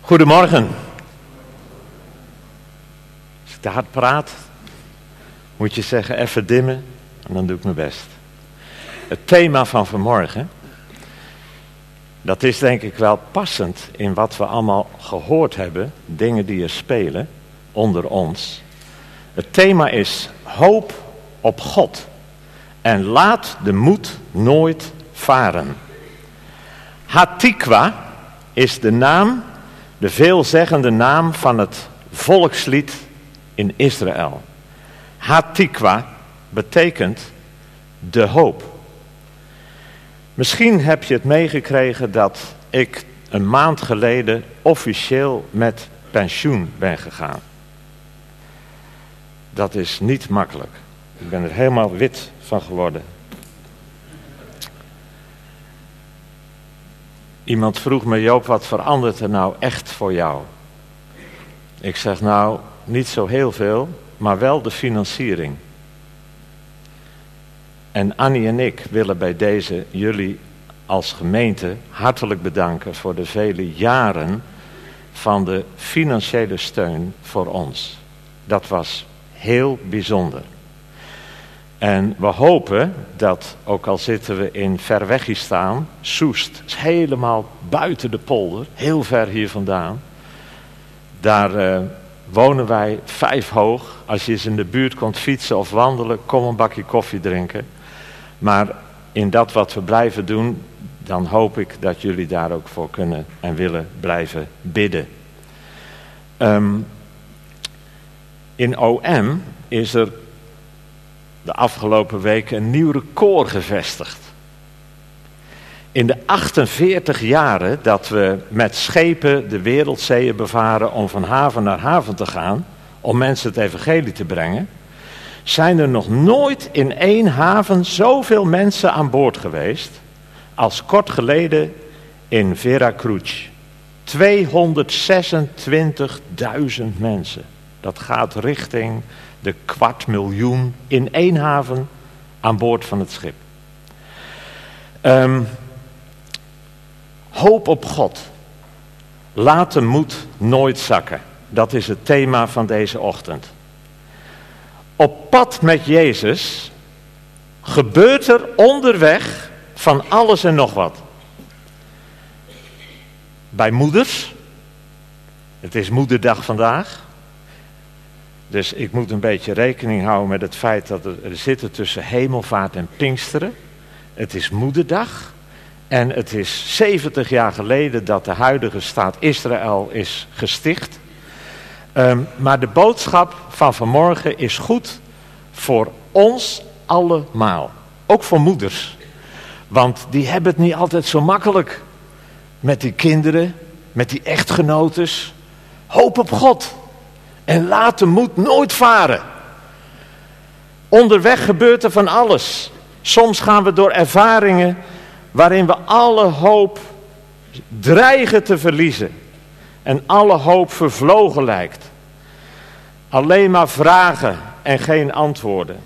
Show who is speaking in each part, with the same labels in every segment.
Speaker 1: Goedemorgen. Als ik te hard praat, moet je zeggen even dimmen en dan doe ik mijn best. Het thema van vanmorgen, dat is denk ik wel passend in wat we allemaal gehoord hebben, dingen die er spelen onder ons. Het thema is hoop op God en laat de moed nooit varen. Hatikwa is de naam, de veelzeggende naam van het volkslied in Israël. Hatikwa betekent de hoop. Misschien heb je het meegekregen dat ik een maand geleden officieel met pensioen ben gegaan. Dat is niet makkelijk. Ik ben er helemaal wit van geworden. Iemand vroeg me, Joop, wat verandert er nou echt voor jou? Ik zeg nou, niet zo heel veel, maar wel de financiering. En Annie en ik willen bij deze jullie als gemeente hartelijk bedanken voor de vele jaren van de financiële steun voor ons. Dat was heel bijzonder. En we hopen dat, ook al zitten we in Verwegistaan, Soest, is helemaal buiten de polder, heel ver hier vandaan. Daar uh, wonen wij vijf hoog. Als je eens in de buurt komt fietsen of wandelen, kom een bakje koffie drinken. Maar in dat wat we blijven doen, dan hoop ik dat jullie daar ook voor kunnen en willen blijven bidden. Um, in OM is er de afgelopen weken een nieuw record gevestigd. In de 48 jaren dat we met schepen de wereldzeeën bevaren om van haven naar haven te gaan, om mensen het evangelie te brengen, zijn er nog nooit in één haven zoveel mensen aan boord geweest als kort geleden in Veracruz. 226.000 mensen. Dat gaat richting de kwart miljoen in één haven aan boord van het schip. Um, hoop op God. Laat de moed nooit zakken. Dat is het thema van deze ochtend. Op pad met Jezus gebeurt er onderweg van alles en nog wat. Bij moeders. Het is moederdag vandaag. Dus ik moet een beetje rekening houden met het feit dat er zitten tussen hemelvaart en pinksteren. Het is moederdag. En het is 70 jaar geleden dat de huidige staat Israël is gesticht. Um, maar de boodschap van vanmorgen is goed voor ons allemaal. Ook voor moeders. Want die hebben het niet altijd zo makkelijk. Met die kinderen, met die echtgenotes. Hoop op God. En laat de moed nooit varen. Onderweg gebeurt er van alles. Soms gaan we door ervaringen waarin we alle hoop dreigen te verliezen. En alle hoop vervlogen lijkt. Alleen maar vragen en geen antwoorden.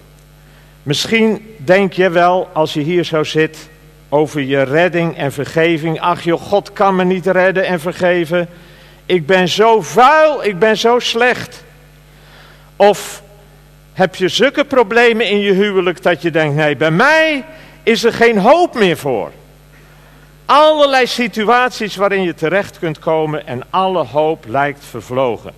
Speaker 1: Misschien denk je wel, als je hier zo zit, over je redding en vergeving. Ach joh, God kan me niet redden en vergeven. Ik ben zo vuil, ik ben zo slecht. Of heb je zulke problemen in je huwelijk dat je denkt, nee, bij mij is er geen hoop meer voor. Allerlei situaties waarin je terecht kunt komen en alle hoop lijkt vervlogen.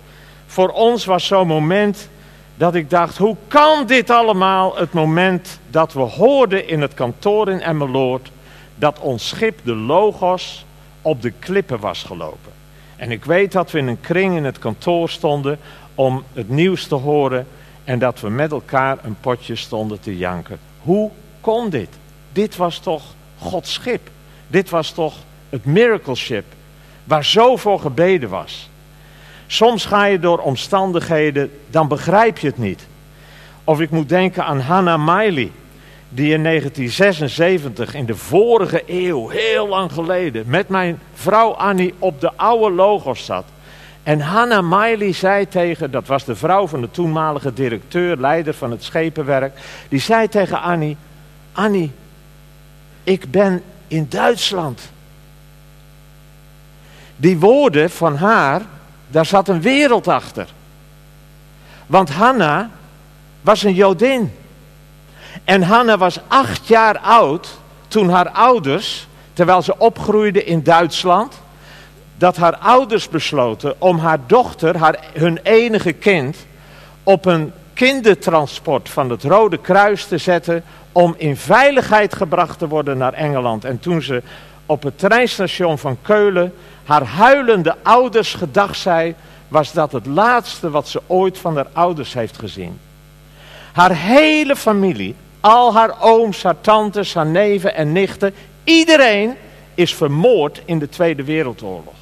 Speaker 1: Voor ons was zo'n moment dat ik dacht, hoe kan dit allemaal? Het moment dat we hoorden in het kantoor in Emmeloord dat ons schip, de Logos, op de klippen was gelopen. En ik weet dat we in een kring in het kantoor stonden om het nieuws te horen en dat we met elkaar een potje stonden te janken. Hoe kon dit? Dit was toch Gods schip. Dit was toch het miracle ship waar zo voor gebeden was. Soms ga je door omstandigheden, dan begrijp je het niet. Of ik moet denken aan Hannah Miley, die in 1976, in de vorige eeuw, heel lang geleden, met mijn vrouw Annie op de oude logos zat. En Hannah Miley zei tegen, dat was de vrouw van de toenmalige directeur, leider van het schepenwerk, die zei tegen Annie, Annie, ik ben in Duitsland. Die woorden van haar, daar zat een wereld achter. Want Hanna was een Jodin. En Hanna was acht jaar oud toen haar ouders, terwijl ze opgroeide in Duitsland, dat haar ouders besloten om haar dochter, haar, hun enige kind, op een kindertransport van het Rode Kruis te zetten om in veiligheid gebracht te worden naar Engeland. En toen ze op het treinstation van Keulen haar huilende ouders gedag zei, was dat het laatste wat ze ooit van haar ouders heeft gezien. Haar hele familie, al haar ooms, haar tantes, haar neven en nichten, iedereen is vermoord in de Tweede Wereldoorlog.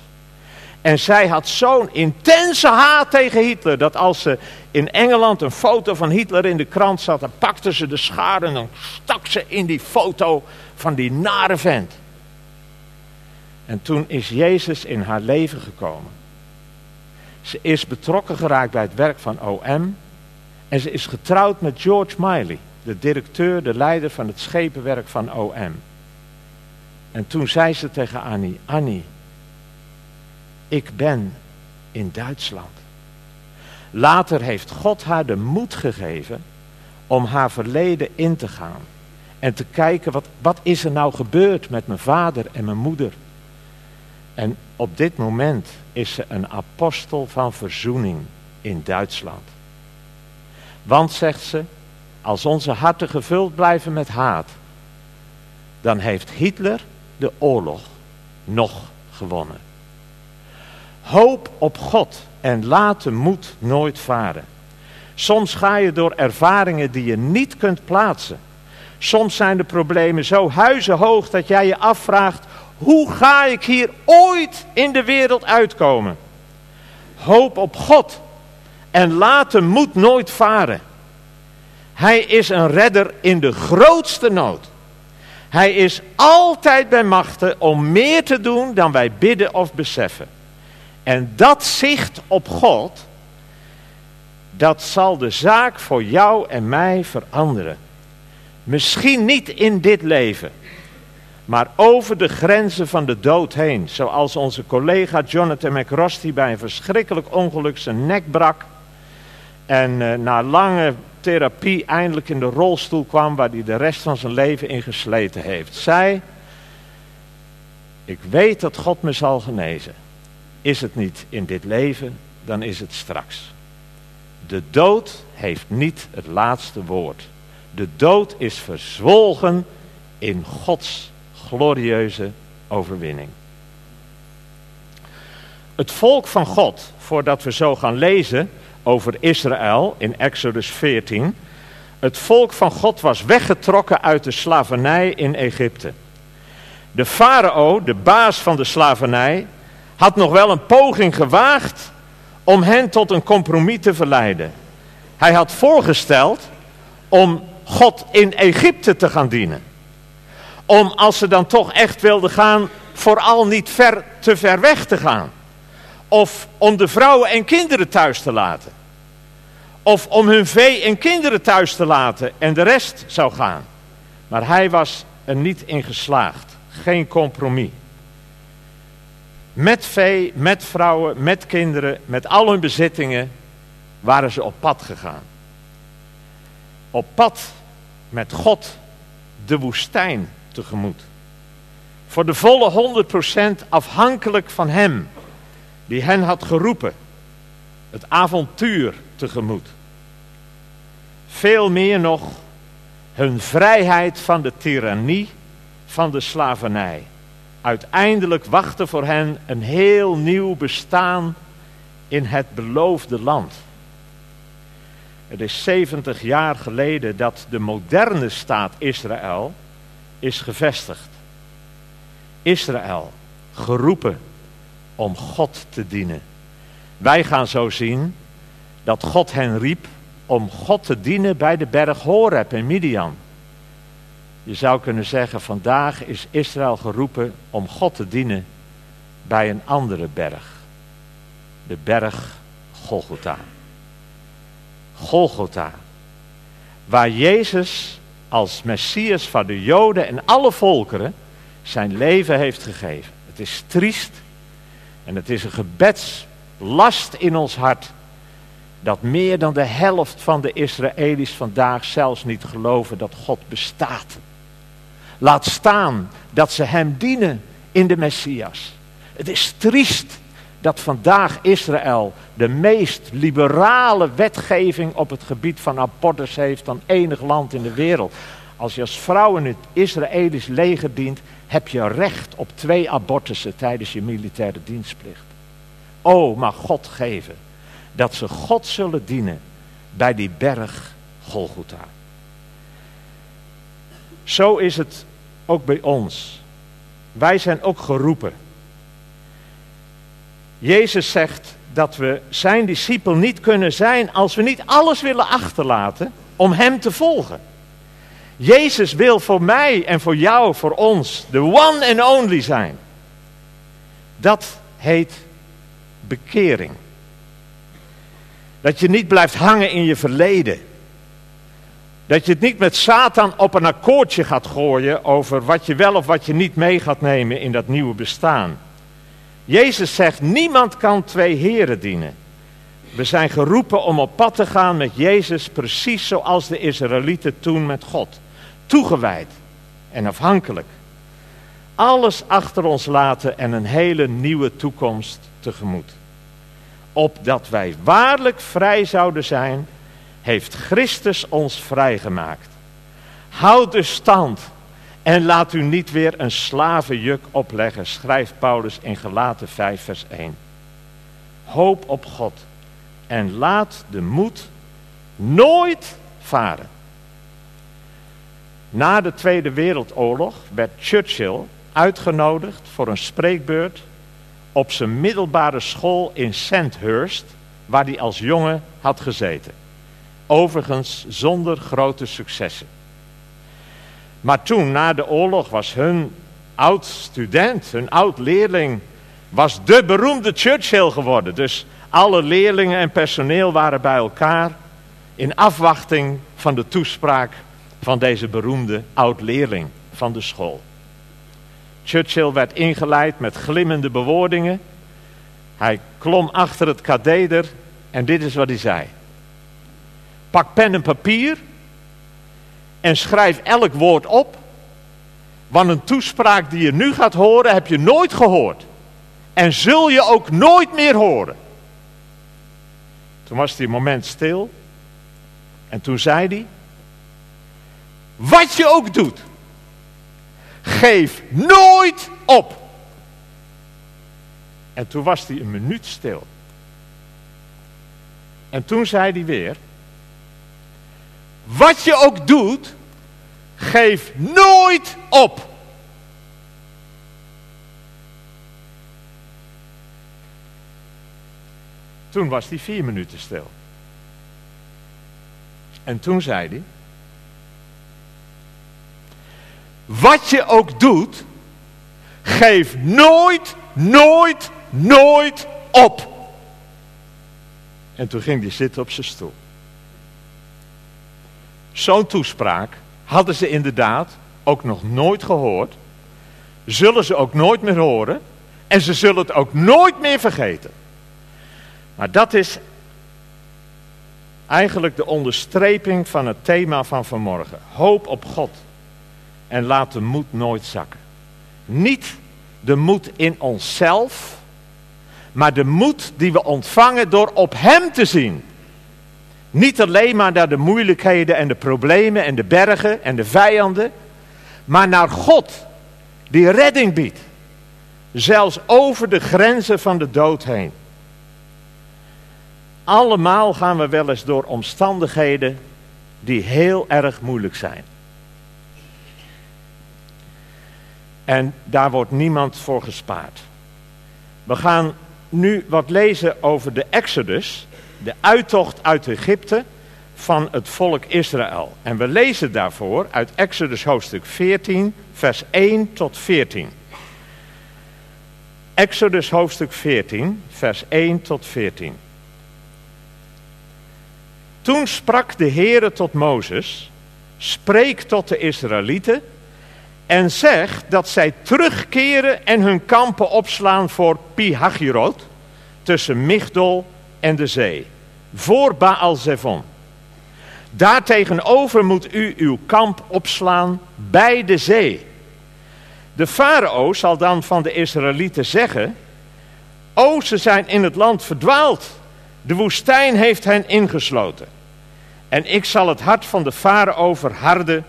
Speaker 1: En zij had zo'n intense haat tegen Hitler, dat als ze in Engeland een foto van Hitler in de krant zat, dan pakte ze de schaar en dan stak ze in die foto van die nare vent. En toen is Jezus in haar leven gekomen. Ze is betrokken geraakt bij het werk van OM. En ze is getrouwd met George Miley, de directeur, de leider van het schepenwerk van OM. En toen zei ze tegen Annie, Annie, ik ben in Duitsland. Later heeft God haar de moed gegeven om haar verleden in te gaan. En te kijken, wat, wat is er nou gebeurd met mijn vader en mijn moeder? En op dit moment is ze een apostel van verzoening in Duitsland. Want, zegt ze, als onze harten gevuld blijven met haat, dan heeft Hitler de oorlog nog gewonnen. Hoop op God en laat de moed nooit varen. Soms ga je door ervaringen die je niet kunt plaatsen. Soms zijn de problemen zo huizenhoog dat jij je afvraagt: hoe ga ik hier ooit in de wereld uitkomen? Hoop op God en laat de moed nooit varen. Hij is een redder in de grootste nood. Hij is altijd bij machten om meer te doen dan wij bidden of beseffen. En dat zicht op God, dat zal de zaak voor jou en mij veranderen. Misschien niet in dit leven, maar over de grenzen van de dood heen. Zoals onze collega Jonathan McRosty bij een verschrikkelijk ongeluk zijn nek brak. En uh, na lange therapie eindelijk in de rolstoel kwam waar hij de rest van zijn leven in gesleten heeft. Zij, ik weet dat God me zal genezen. Is het niet in dit leven, dan is het straks. De dood heeft niet het laatste woord. De dood is verzwolgen in Gods glorieuze overwinning. Het volk van God, voordat we zo gaan lezen over Israël in Exodus 14. Het volk van God was weggetrokken uit de slavernij in Egypte. De farao, de baas van de slavernij, had nog wel een poging gewaagd om hen tot een compromis te verleiden. Hij had voorgesteld om God in Egypte te gaan dienen. Om als ze dan toch echt wilden gaan, vooral niet ver, te ver weg te gaan. Of om de vrouwen en kinderen thuis te laten. Of om hun vee en kinderen thuis te laten en de rest zou gaan. Maar hij was er niet in geslaagd. Geen compromis. Met vee, met vrouwen, met kinderen, met al hun bezittingen waren ze op pad gegaan. Op pad met God de woestijn tegemoet. Voor de volle 100% afhankelijk van Hem, die hen had geroepen. Het avontuur tegemoet. Veel meer nog hun vrijheid van de tirannie van de slavernij uiteindelijk wachtte voor hen een heel nieuw bestaan in het beloofde land. Het is 70 jaar geleden dat de moderne staat Israël is gevestigd. Israël, geroepen om God te dienen. Wij gaan zo zien dat God hen riep om God te dienen bij de berg Horeb in Midian. Je zou kunnen zeggen, vandaag is Israël geroepen om God te dienen bij een andere berg. De berg Golgotha. Golgotha. Waar Jezus als Messias van de Joden en alle volkeren zijn leven heeft gegeven. Het is triest En het is een gebedslast in ons hart dat meer dan de helft van de Israëli's vandaag zelfs niet geloven dat God bestaat. Laat staan dat ze Hem dienen in de Messias. Het is triest dat vandaag Israël de meest liberale wetgeving op het gebied van abortus heeft dan enig land in de wereld. Als je als vrouw in het Israëlisch leger dient, heb je recht op twee abortussen tijdens je militaire dienstplicht. O, mag God geven dat ze God zullen dienen bij die berg Golgotha. Zo is het ook bij ons. Wij zijn ook geroepen. Jezus zegt dat we zijn discipel niet kunnen zijn als we niet alles willen achterlaten om Hem te volgen. Jezus wil voor mij en voor jou, voor ons, de one and only zijn. Dat heet bekering. Dat je niet blijft hangen in je verleden. Dat je het niet met Satan op een akkoordje gaat gooien over wat je wel of wat je niet mee gaat nemen in dat nieuwe bestaan. Jezus zegt, niemand kan twee heren dienen. We zijn geroepen om op pad te gaan met Jezus, precies zoals de Israëlieten toen met God. Toegewijd en afhankelijk. Alles achter ons laten en een hele nieuwe toekomst tegemoet. Opdat wij waarlijk vrij zouden zijn, heeft Christus ons vrijgemaakt. Houd dus stand en laat u niet weer een slavenjuk opleggen, schrijft Paulus in Galaten 5, vers 1. Hoop op God en laat de moed nooit varen. Na de Tweede Wereldoorlog werd Churchill uitgenodigd voor een spreekbeurt op zijn middelbare school in Sandhurst, waar hij als jongen had gezeten. Overigens zonder grote successen. Maar toen, na de oorlog, was hun oud student, hun oud leerling, was de beroemde Churchill geworden. Dus alle leerlingen en personeel waren bij elkaar in afwachting van de toespraak van deze beroemde oud-leerling van de school. Churchill werd ingeleid met glimmende bewoordingen. Hij klom achter het katheder en dit is wat hij zei. Pak pen en papier en schrijf elk woord op. Want een toespraak die je nu gaat horen, heb je nooit gehoord. En zul je ook nooit meer horen. Toen was hij een moment stil. En toen zei hij: Wat je ook doet, geef nooit op. En toen was hij een minuut stil. En toen zei hij weer: wat je ook doet, geef nooit op. Toen was hij vier minuten stil. En toen zei hij: Wat je ook doet, geef nooit, nooit, nooit op. En toen ging hij zitten op zijn stoel. Zo'n toespraak hadden ze inderdaad ook nog nooit gehoord. Zullen ze ook nooit meer horen. En ze zullen het ook nooit meer vergeten. Maar dat is eigenlijk de onderstreping van het thema van vanmorgen. Hoop op God. En laat de moed nooit zakken. Niet de moed in onszelf, maar de moed die we ontvangen door op Hem te zien. Niet alleen maar naar de moeilijkheden en de problemen en de bergen en de vijanden, maar naar God die redding biedt. Zelfs over de grenzen van de dood heen. Allemaal gaan we wel eens door omstandigheden die heel erg moeilijk zijn. En daar wordt niemand voor gespaard. We gaan nu wat lezen over de Exodus de uittocht uit Egypte van het volk Israël. En we lezen daarvoor uit Exodus hoofdstuk 14, vers 1 tot 14. Exodus hoofdstuk 14, vers 1 tot 14. Toen sprak de Heere tot Mozes, spreek tot de Israëlieten En zegt dat zij terugkeren en hun kampen opslaan voor Pihagirot, tussen Migdol en de zee, voor Baal Zevon. Daartegenover moet u uw kamp opslaan bij de zee. De farao zal dan van de Israëlieten zeggen: O, ze zijn in het land verdwaald. De woestijn heeft hen ingesloten. En ik zal het hart van de farao verharden,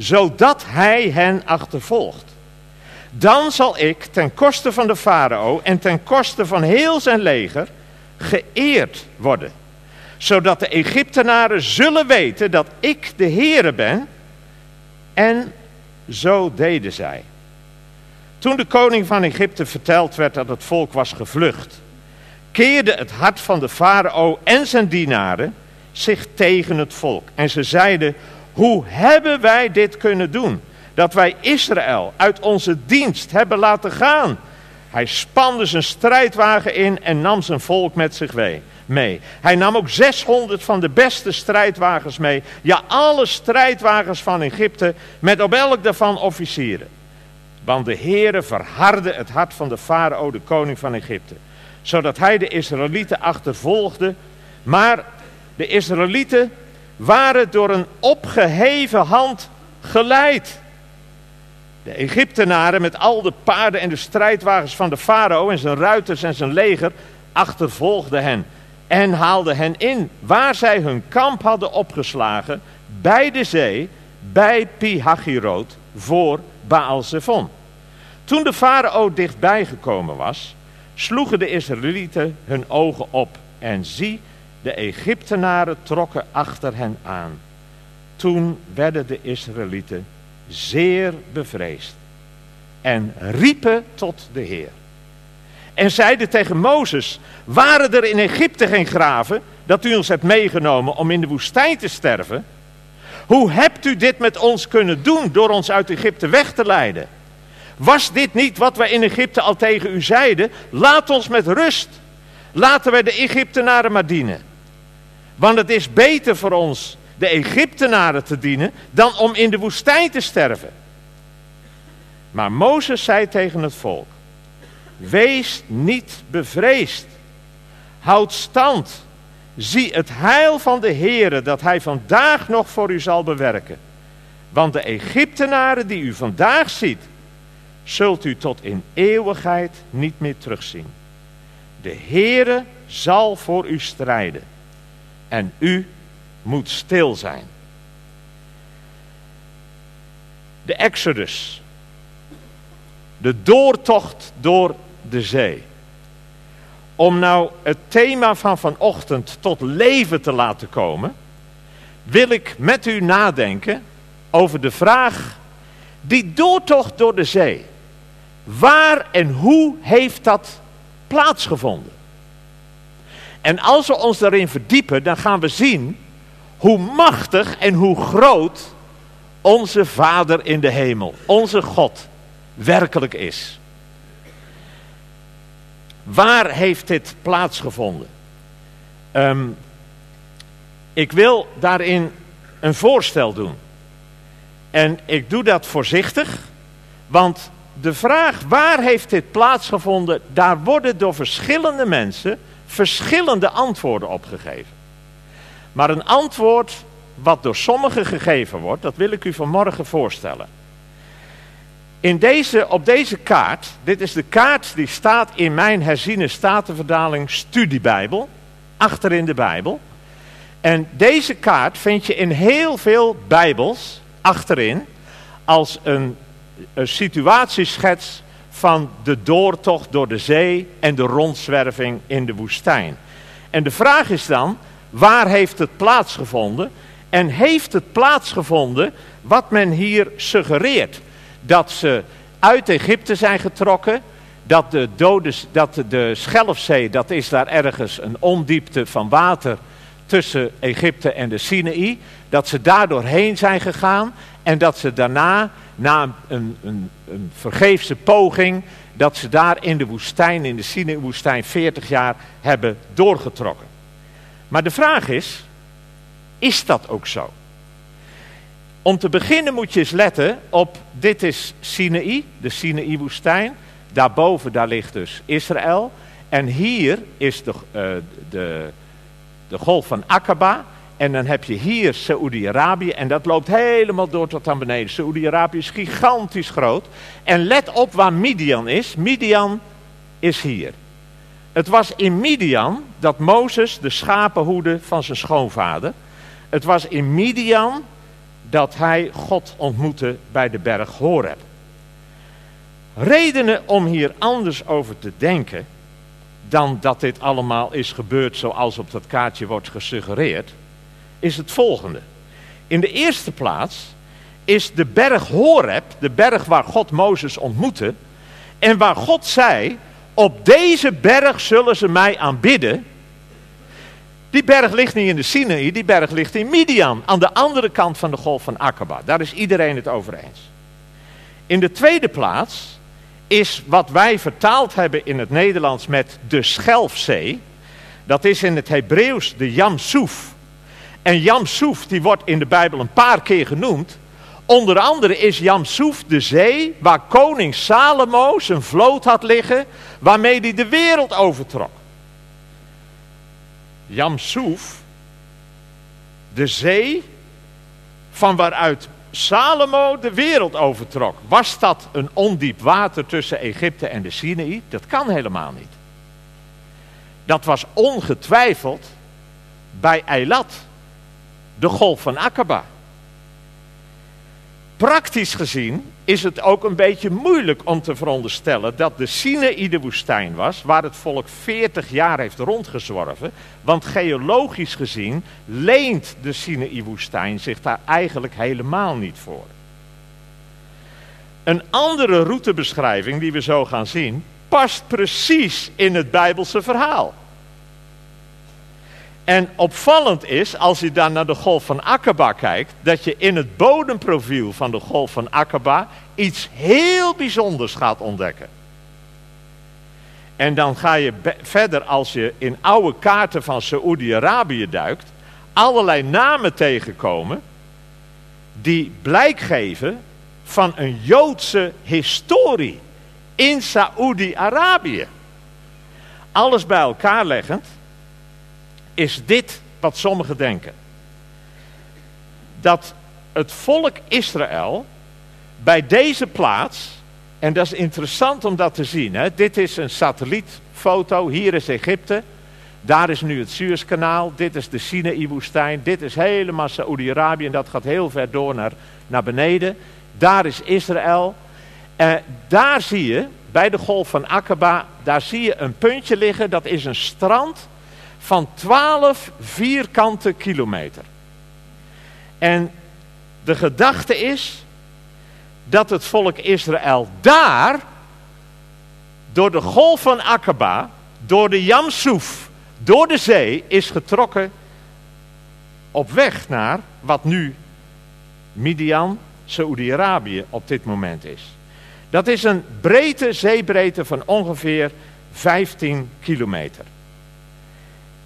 Speaker 1: zodat hij hen achtervolgt. Dan zal ik ten koste van de farao en ten koste van heel zijn leger geëerd worden. Zodat de Egyptenaren zullen weten dat ik de Heere ben. En zo deden zij. Toen de koning van Egypte verteld werd dat het volk was gevlucht, keerde het hart van de farao en zijn dienaren zich tegen het volk. En ze zeiden, hoe hebben wij dit kunnen doen? Dat wij Israël uit onze dienst hebben laten gaan. Hij spande zijn strijdwagen in en nam zijn volk met zich mee. Hij nam ook 600 van de beste strijdwagens mee. Ja, alle strijdwagens van Egypte met op elk daarvan officieren. Want de Heere verhardde het hart van de farao, de koning van Egypte. Zodat hij de Israëlieten achtervolgde. Maar de Israëlieten waren door een opgeheven hand geleid. De Egyptenaren met al de paarden en de strijdwagens van de farao en zijn ruiters en zijn leger achtervolgden hen en haalden hen in waar zij hun kamp hadden opgeslagen bij de zee, bij Pihachirot voor Baal Zephon. Toen de farao dichtbij gekomen was, sloegen de Israëlieten hun ogen op en zie, de Egyptenaren trokken achter hen aan. Toen werden de Israëlieten zeer bevreesd en riepen tot de Heer. En zeiden tegen Mozes, waren er in Egypte geen graven dat u ons hebt meegenomen om in de woestijn te sterven? Hoe hebt u dit met ons kunnen doen door ons uit Egypte weg te leiden? Was dit niet wat wij in Egypte al tegen u zeiden? Laat ons met rust. Laten wij de Egyptenaren maar dienen. Want het is beter voor ons de Egyptenaren te dienen dan om in de woestijn te sterven. Maar Mozes zei tegen het volk: Wees niet bevreesd. Houd stand. Zie het heil van de Heere dat hij vandaag nog voor u zal bewerken. Want de Egyptenaren die u vandaag ziet, zult u tot in eeuwigheid niet meer terugzien. De Heere zal voor u strijden en u moet stil zijn. De Exodus, de doortocht door de zee. Om nou het thema van vanochtend tot leven te laten komen, wil ik met u nadenken over de vraag, die doortocht door de zee, waar en hoe heeft dat plaatsgevonden? En als we ons daarin verdiepen, dan gaan we zien hoe machtig en hoe groot onze Vader in de hemel, onze God, werkelijk is. Waar heeft dit plaatsgevonden? Um, ik wil daarin een voorstel doen. En ik doe dat voorzichtig, want de vraag waar heeft dit plaatsgevonden, daar worden door verschillende mensen verschillende antwoorden op gegeven. Maar een antwoord wat door sommigen gegeven wordt, dat wil ik u vanmorgen voorstellen. In deze, op deze kaart, dit is de kaart die staat in mijn herziene statenverdaling studiebijbel, achter in de Bijbel. En deze kaart vind je in heel veel Bijbels achterin als een situatieschets van de doortocht door de zee en de rondzwerving in de woestijn. En de vraag is dan, waar heeft het plaatsgevonden? En heeft het plaatsgevonden wat men hier suggereert? Dat ze uit Egypte zijn getrokken, dat de, dode, dat de Schelfzee, dat is daar ergens een ondiepte van water tussen Egypte en de Sinaï, dat ze daar doorheen zijn gegaan en dat ze daarna, na een, een, een vergeefse poging, dat ze daar in de woestijn, in de Sinaï-woestijn, 40 jaar hebben doorgetrokken. Maar de vraag is, is dat ook zo? Om te beginnen moet je eens letten op, dit is Sinaï, de Sinaï-woestijn. Daarboven, daar ligt dus Israël. En hier is de, uh, de, de golf van Aqaba. En dan heb je hier Saoedi-Arabië en dat loopt helemaal door tot aan beneden. Saoedi-Arabië is gigantisch groot. En let op waar Midian is. Midian is hier. Het was in Midian dat Mozes de schapen hoede van zijn schoonvader. Het was in Midian dat hij God ontmoette bij de berg Horeb. Redenen om hier anders over te denken dan dat dit allemaal is gebeurd zoals op dat kaartje wordt gesuggereerd, is het volgende. In de eerste plaats is de berg Horeb, de berg waar God Mozes ontmoette, en waar God zei, op deze berg zullen ze mij aanbidden. Die berg ligt niet in de Sinaï, die berg ligt in Midian, aan de andere kant van de golf van Aqaba. Daar is iedereen het over eens. In de tweede plaats is wat wij vertaald hebben in het Nederlands met de Schelfzee. Dat is in het Hebreeuws de Yamsoef. En Yamsoef die wordt in de Bijbel een paar keer genoemd. Onder andere is Yamsoef de zee waar koning Salomo zijn vloot had liggen, waarmee hij de wereld overtrok. Yamsoef, de zee van waaruit Salomo de wereld overtrok. Was dat een ondiep water tussen Egypte en de Sinaï? Dat kan helemaal niet. Dat was ongetwijfeld bij Eilat, de golf van Aqaba. Praktisch gezien is het ook een beetje moeilijk om te veronderstellen dat de Sinaïde woestijn was, waar het volk 40 jaar heeft rondgezworven. Want geologisch gezien leent de Sinaïde woestijn zich daar eigenlijk helemaal niet voor. Een andere routebeschrijving die we zo gaan zien, past precies in het Bijbelse verhaal. En opvallend is, als je dan naar de golf van Aqaba kijkt, dat je in het bodemprofiel van de golf van Aqaba iets heel bijzonders gaat ontdekken. En dan ga je verder als je in oude kaarten van Saoedi-Arabië duikt, allerlei namen tegenkomen die blijk geven van een Joodse historie in Saoedi-Arabië. Alles bij elkaar leggend is dit wat sommigen denken. Dat het volk Israël bij deze plaats, en dat is interessant om dat te zien. Hè? Dit is een satellietfoto, hier is Egypte. Daar is nu het Suezkanaal, dit is de Sinaï-woestijn, dit is helemaal Saoedi-Arabië en dat gaat heel ver door naar, naar beneden. Daar is Israël. Eh, daar zie je, bij de golf van Aqaba, daar zie je een puntje liggen, dat is een strand van 12 vierkante kilometer. En de gedachte is dat het volk Israël daar, door de golf van Aqaba, door de Jamsoef, door de zee, is getrokken op weg naar wat nu Midian, Saoedi-Arabië op dit moment is. Dat is een breedte, zeebreedte van ongeveer 15 kilometer.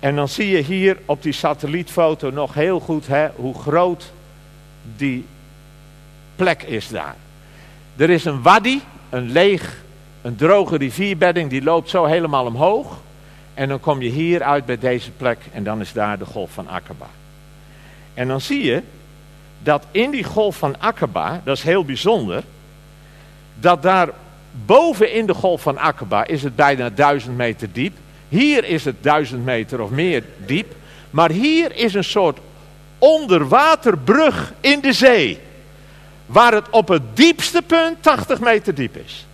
Speaker 1: En dan zie je hier op die satellietfoto nog heel goed hè, hoe groot die plek is daar. Er is een wadi, een leeg, een droge rivierbedding, die loopt zo helemaal omhoog. En dan kom je hier uit bij deze plek en dan is daar de golf van Aqaba. En dan zie je dat in die golf van Aqaba, dat is heel bijzonder, dat daar boven in de golf van Aqaba is het bijna duizend meter diep. Hier is het duizend meter of meer diep. Maar hier is een soort onderwaterbrug in de zee. Waar het op het diepste punt 80 meter diep is.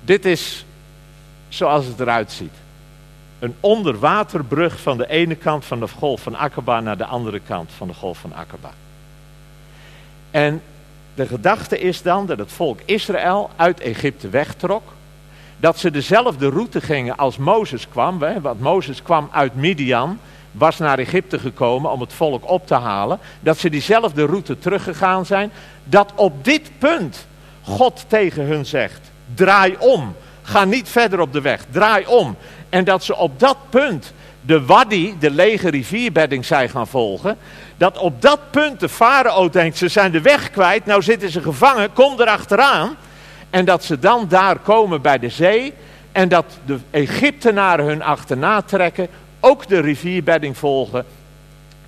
Speaker 1: Dit is zoals het eruit ziet. Een onderwaterbrug van de ene kant van de golf van Aqaba naar de andere kant van de golf van Aqaba. En de gedachte is dan dat het volk Israël uit Egypte wegtrok. Dat ze dezelfde route gingen als Mozes kwam. Want Mozes kwam uit Midian, was naar Egypte gekomen om het volk op te halen. Dat ze diezelfde route teruggegaan zijn. Dat op dit punt God tegen hun zegt, draai om. ga niet verder op de weg, draai om. En dat ze op dat punt de Wadi, de lege rivierbedding, zijn gaan volgen. Dat op dat punt de farao denkt, ze zijn de weg kwijt, nou zitten ze gevangen, kom erachteraan. En dat ze dan daar komen bij de zee en dat de Egyptenaren hun achterna trekken, ook de rivierbedding volgen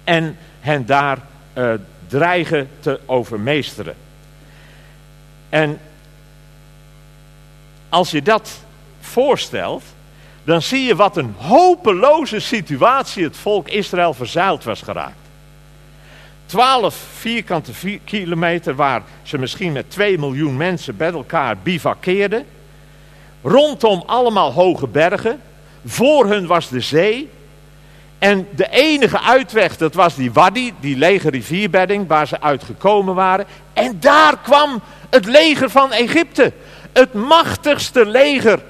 Speaker 1: en hen daar uh, dreigen te overmeesteren. En als je dat voorstelt, dan zie je wat een hopeloze situatie het volk Israël verzeild was geraakt. 12 vierkante kilometer waar ze misschien met 2 miljoen mensen bij elkaar bivakkeerden. Rondom allemaal hoge bergen. Voor hun was de zee. En de enige uitweg, dat was die Wadi, die lege rivierbedding waar ze uitgekomen waren. En daar kwam het leger van Egypte. Het machtigste leger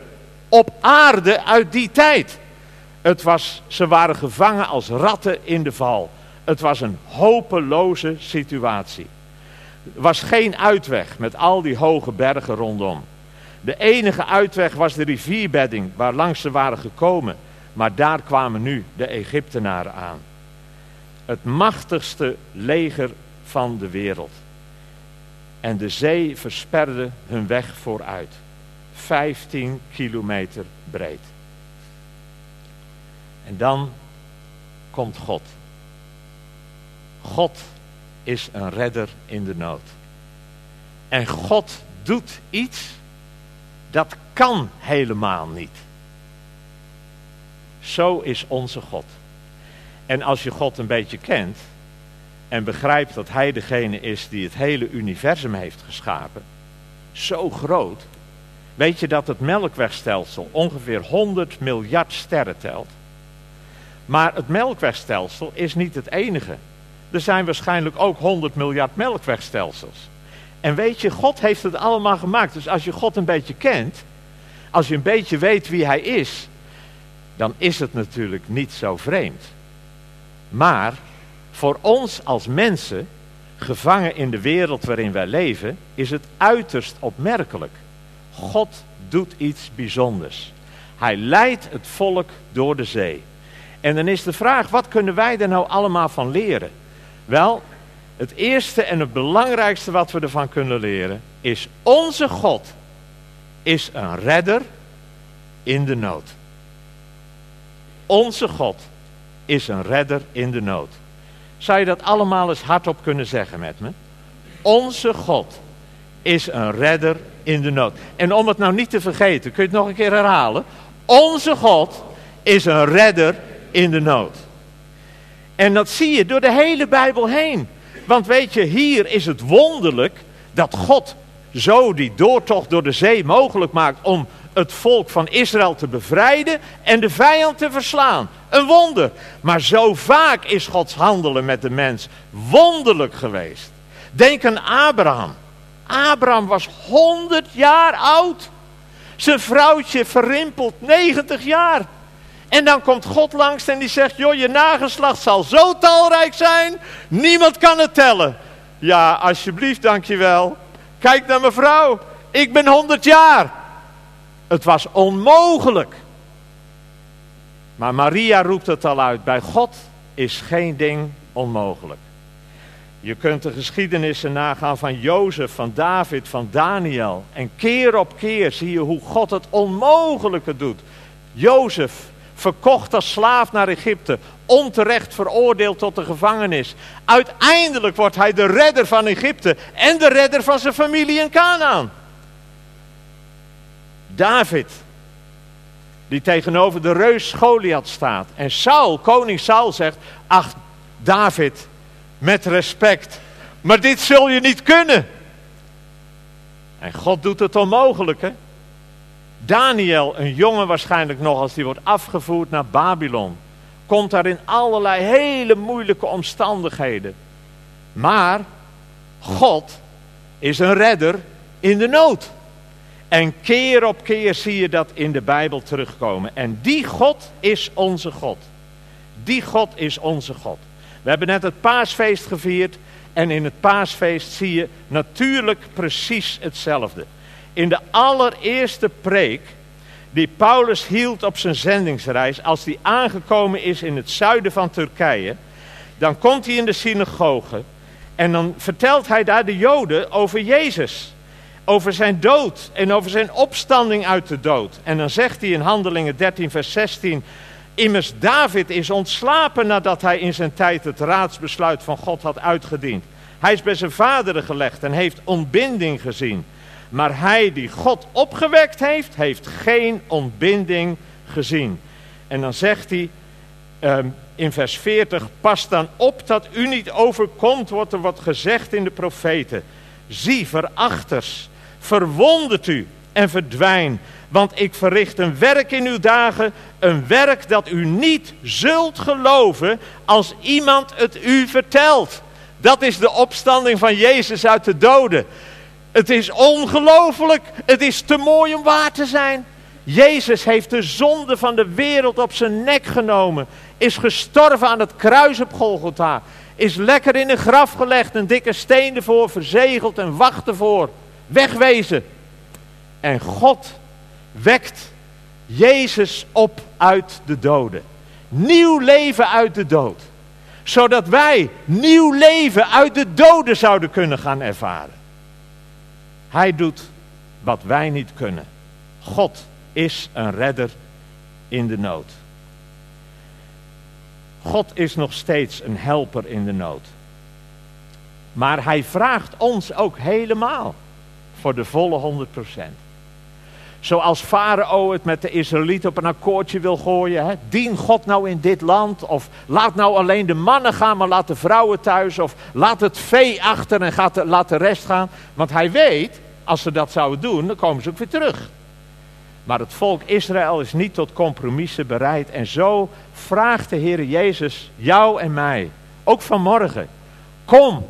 Speaker 1: op aarde uit die tijd. Het was, ze waren gevangen als ratten in de val. Het was een hopeloze situatie. Er was geen uitweg met al die hoge bergen rondom. De enige uitweg was de rivierbedding waar langs ze waren gekomen. Maar daar kwamen nu de Egyptenaren aan. Het machtigste leger van de wereld. En de zee versperde hun weg vooruit. 15 kilometer breed. En dan komt God. God is een redder in de nood. En God doet iets dat kan helemaal niet. Zo is onze God. En als je God een beetje kent en begrijpt dat Hij degene is die het hele universum heeft geschapen, zo groot, weet je dat het melkwegstelsel ongeveer 100 miljard sterren telt. Maar het melkwegstelsel is niet het enige. Er zijn waarschijnlijk ook 100 miljard melkwegstelsels. En weet je, God heeft het allemaal gemaakt. Dus als je God een beetje kent, als je een beetje weet wie Hij is, dan is het natuurlijk niet zo vreemd. Maar voor ons als mensen, gevangen in de wereld waarin wij leven, is het uiterst opmerkelijk. God doet iets bijzonders. Hij leidt het volk door de zee. En dan is de vraag, wat kunnen wij er nou allemaal van leren? Wel, het eerste en het belangrijkste wat we ervan kunnen leren is onze God is een redder in de nood. Onze God is een redder in de nood. Zou je dat allemaal eens hardop kunnen zeggen met me? Onze God is een redder in de nood. En om het nou niet te vergeten, kun je het nog een keer herhalen? Onze God is een redder in de nood. En dat zie je door de hele Bijbel heen. Want weet je, hier is het wonderlijk dat God zo die doortocht door de zee mogelijk maakt om het volk van Israël te bevrijden en de vijand te verslaan. Een wonder. Maar zo vaak is Gods handelen met de mens wonderlijk geweest. Denk aan Abraham. Abraham was 100 jaar oud. Zijn vrouwtje verrimpelt 90 jaar. En dan komt God langs en die zegt, joh, je nageslacht zal zo talrijk zijn, niemand kan het tellen. Ja, alsjeblieft, dankjewel. Kijk naar mijn vrouw, ik ben 100 jaar. Het was onmogelijk. Maar Maria roept het al uit, bij God is geen ding onmogelijk. Je kunt de geschiedenissen nagaan van Jozef, van David, van Daniel. En keer op keer zie je hoe God het onmogelijke doet. Jozef, verkocht als slaaf naar Egypte, onterecht veroordeeld tot de gevangenis. Uiteindelijk wordt hij de redder van Egypte en de redder van zijn familie in Canaan. David, die tegenover de reus Goliath staat. En Saul, koning Saul zegt, ach David, met respect, maar dit zul je niet kunnen. En God doet het onmogelijke. Daniel, een jongen waarschijnlijk nog als die wordt afgevoerd naar Babylon, komt daar in allerlei hele moeilijke omstandigheden. Maar God is een redder in de nood. En keer op keer zie je dat in de Bijbel terugkomen. En die God is onze God. Die God is onze God. We hebben net het paasfeest gevierd. En in het paasfeest zie je natuurlijk precies hetzelfde. In de allereerste preek die Paulus hield op zijn zendingsreis als hij aangekomen is in het zuiden van Turkije. Dan komt hij in de synagoge en dan vertelt hij daar de Joden over Jezus. Over zijn dood en over zijn opstanding uit de dood. En dan zegt hij in Handelingen 13, vers 16. Immers David is ontslapen nadat hij in zijn tijd het raadsbesluit van God had uitgediend. Hij is bij zijn vaderen gelegd en heeft ontbinding gezien. Maar hij die God opgewekt heeft, heeft geen ontbinding gezien. En dan zegt hij um, in vers 40, pas dan op dat u niet overkomt wat er wordt gezegd in de profeten. Zie, verachters, verwondert u en verdwijn. Want ik verricht een werk in uw dagen, een werk dat u niet zult geloven als iemand het u vertelt. Dat is de opstanding van Jezus uit de doden. Het is ongelooflijk. Het is te mooi om waar te zijn. Jezus heeft de zonde van de wereld op zijn nek genomen. Is gestorven aan het kruis op Golgotha. Is lekker in een graf gelegd. Een dikke steen ervoor verzegeld en wacht ervoor. Wegwezen. En God wekt Jezus op uit de doden. Nieuw leven uit de dood. Zodat wij nieuw leven uit de doden zouden kunnen gaan ervaren. Hij doet wat wij niet kunnen. God is een redder in de nood. God is nog steeds een helper in de nood. Maar hij vraagt ons ook helemaal voor de volle 100%. Zoals Farao het met de Israëlieten op een akkoordje wil gooien. Hè? Dien God nou in dit land. Of laat nou alleen de mannen gaan, maar laat de vrouwen thuis. Of laat het vee achter en laat de rest gaan. Want hij weet, als ze dat zouden doen, dan komen ze ook weer terug. Maar het volk Israël is niet tot compromissen bereid. En zo vraagt de Heer Jezus jou en mij, ook vanmorgen. Kom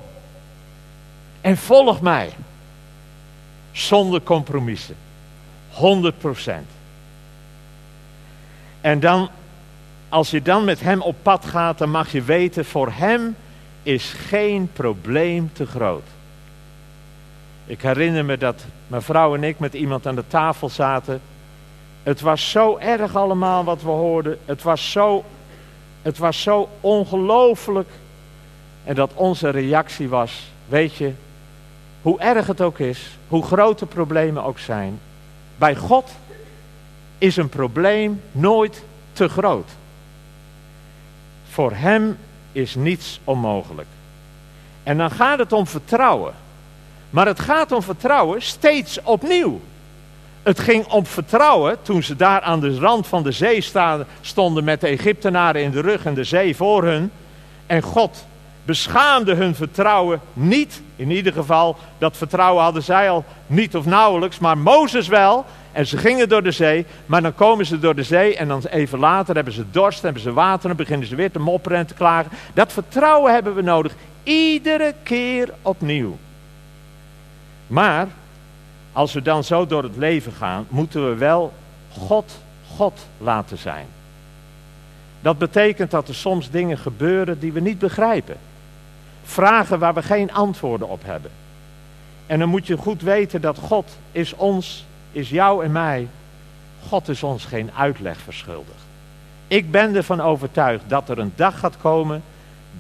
Speaker 1: en volg mij. Zonder compromissen. 100% En dan, als je dan met hem op pad gaat, dan mag je weten, voor hem is geen probleem te groot. Ik herinner me dat mijn vrouw en ik met iemand aan de tafel zaten. Het was zo erg allemaal wat we hoorden. Het was zo, het was zo ongelooflijk. En dat onze reactie was, weet je, hoe erg het ook is, hoe groot de problemen ook zijn, bij God is een probleem nooit te groot. Voor Hem is niets onmogelijk. En dan gaat het om vertrouwen. Maar het gaat om vertrouwen steeds opnieuw. Het ging om vertrouwen toen ze daar aan de rand van de zee stonden met de Egyptenaren in de rug en de zee voor hun. En God beschaamde hun vertrouwen niet. In ieder geval, dat vertrouwen hadden zij al niet of nauwelijks, maar Mozes wel. En ze gingen door de zee, maar dan komen ze door de zee en dan even later hebben ze dorst, hebben ze water, dan beginnen ze weer te mopperen en te klagen. Dat vertrouwen hebben we nodig, iedere keer opnieuw. Maar, als we dan zo door het leven gaan, moeten we wel God, God laten zijn. Dat betekent dat er soms dingen gebeuren die we niet begrijpen. Vragen waar we geen antwoorden op hebben. En dan moet je goed weten dat God is ons, is jou en mij, God is ons geen uitleg verschuldigd. Ik ben ervan overtuigd dat er een dag gaat komen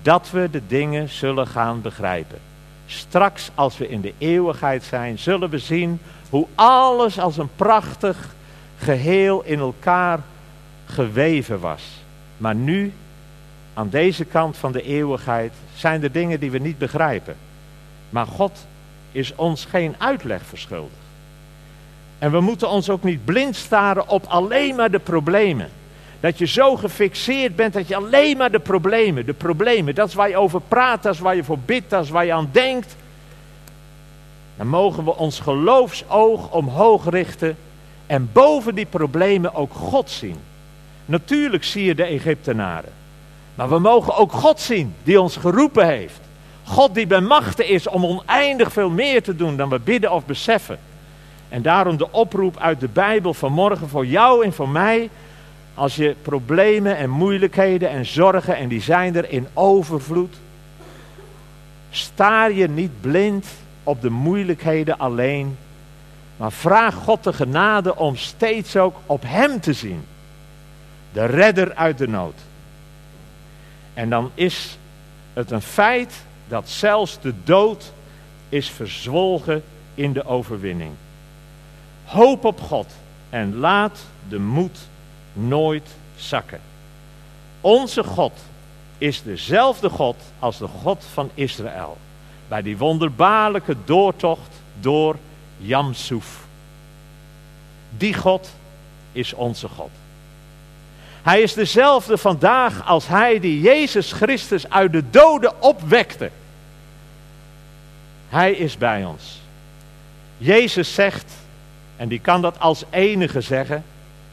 Speaker 1: dat we de dingen zullen gaan begrijpen. Straks als we in de eeuwigheid zijn, zullen we zien hoe alles als een prachtig geheel in elkaar geweven was. Maar nu aan deze kant van de eeuwigheid zijn er dingen die we niet begrijpen. Maar God is ons geen uitleg verschuldigd. En we moeten ons ook niet blind staren op alleen maar de problemen. Dat je zo gefixeerd bent dat je alleen maar de problemen, de problemen, dat is waar je over praat, dat is waar je voor bidt, dat is waar je aan denkt. Dan mogen we ons geloofsoog omhoog richten en boven die problemen ook God zien. Natuurlijk zie je de Egyptenaren. Maar we mogen ook God zien die ons geroepen heeft. God die bij machten is om oneindig veel meer te doen dan we bidden of beseffen. En daarom de oproep uit de Bijbel vanmorgen voor jou en voor mij. Als je problemen en moeilijkheden en zorgen, en die zijn er in overvloed. Staar je niet blind op de moeilijkheden alleen. Maar vraag God de genade om steeds ook op Hem te zien. De redder uit de nood. En dan is het een feit dat zelfs de dood is verzwolgen in de overwinning. Hoop op God en laat de moed nooit zakken. Onze God is dezelfde God als de God van Israël. Bij die wonderbaarlijke doortocht door Jamsoef. Die God is onze God. Hij is dezelfde vandaag als hij die Jezus Christus uit de doden opwekte. Hij is bij ons. Jezus zegt, en die kan dat als enige zeggen,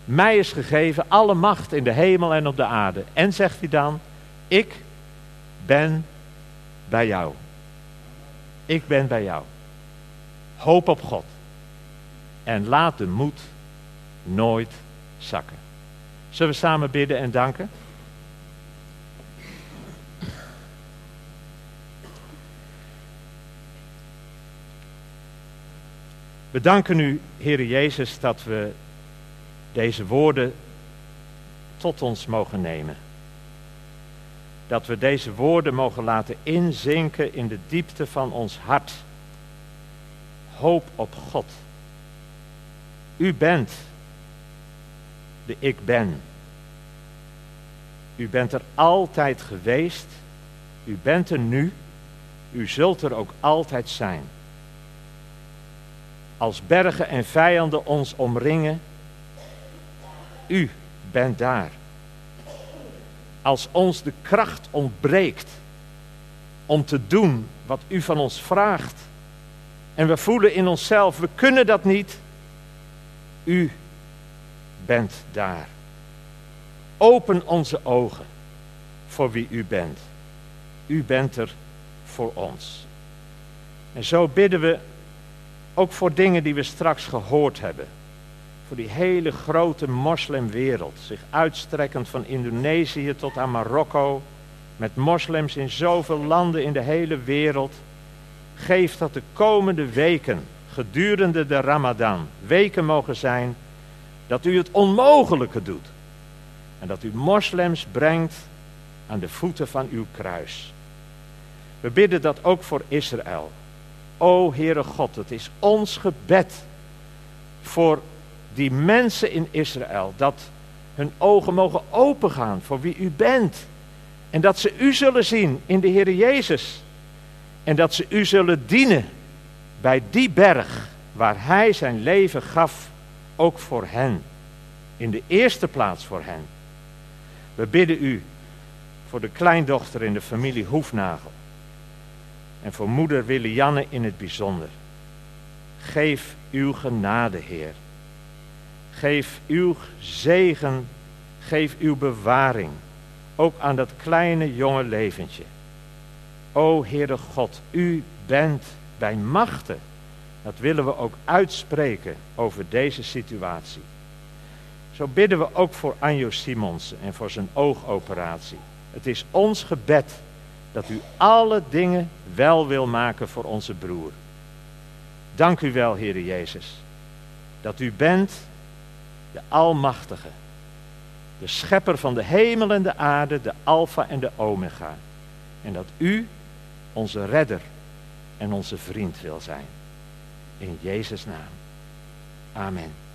Speaker 1: mij is gegeven alle macht in de hemel en op de aarde. En zegt hij dan, ik ben bij jou. Ik ben bij jou. Hoop op God. En laat de moed nooit zakken. Zullen we samen bidden en danken? We danken u, Heere Jezus, dat we deze woorden tot ons mogen nemen. Dat we deze woorden mogen laten inzinken in de diepte van ons hart. Hoop op God. U bent de ik ben. U bent er altijd geweest. U bent er nu. U zult er ook altijd zijn. Als bergen en vijanden ons omringen, u bent daar. Als ons de kracht ontbreekt om te doen wat u van ons vraagt, en we voelen in onszelf, we kunnen dat niet, u bent daar. Open onze ogen voor wie u bent. U bent er voor ons. En zo bidden we ook voor dingen die we straks gehoord hebben. Voor die hele grote moslimwereld, zich uitstrekkend van Indonesië tot aan Marokko, met moslims in zoveel landen in de hele wereld. Geef dat de komende weken, gedurende de Ramadan, weken mogen zijn dat u het onmogelijke doet. En dat u moslims brengt aan de voeten van uw kruis. We bidden dat ook voor Israël. O Heere God, het is ons gebed voor die mensen in Israël. Dat hun ogen mogen opengaan voor wie u bent. En dat ze u zullen zien in de Heere Jezus. En dat ze u zullen dienen bij die berg waar hij zijn leven gaf, ook voor hen. In de eerste plaats voor hen. We bidden u voor de kleindochter in de familie Hoefnagel. En voor moeder Willianne in het bijzonder. Geef uw genade, Heer. Geef uw zegen, geef uw bewaring. Ook aan dat kleine jonge leventje. O Heere God, u bent bij machten. Dat willen we ook uitspreken over deze situatie. Zo bidden we ook voor Anjo Simonsen en voor zijn oogoperatie. Het is ons gebed dat u alle dingen wel wil maken voor onze broer. Dank u wel, Heere Jezus, dat u bent de Almachtige, de Schepper van de hemel en de aarde, de Alpha en de Omega. En dat u onze redder en onze vriend wil zijn. In Jezus' naam. Amen.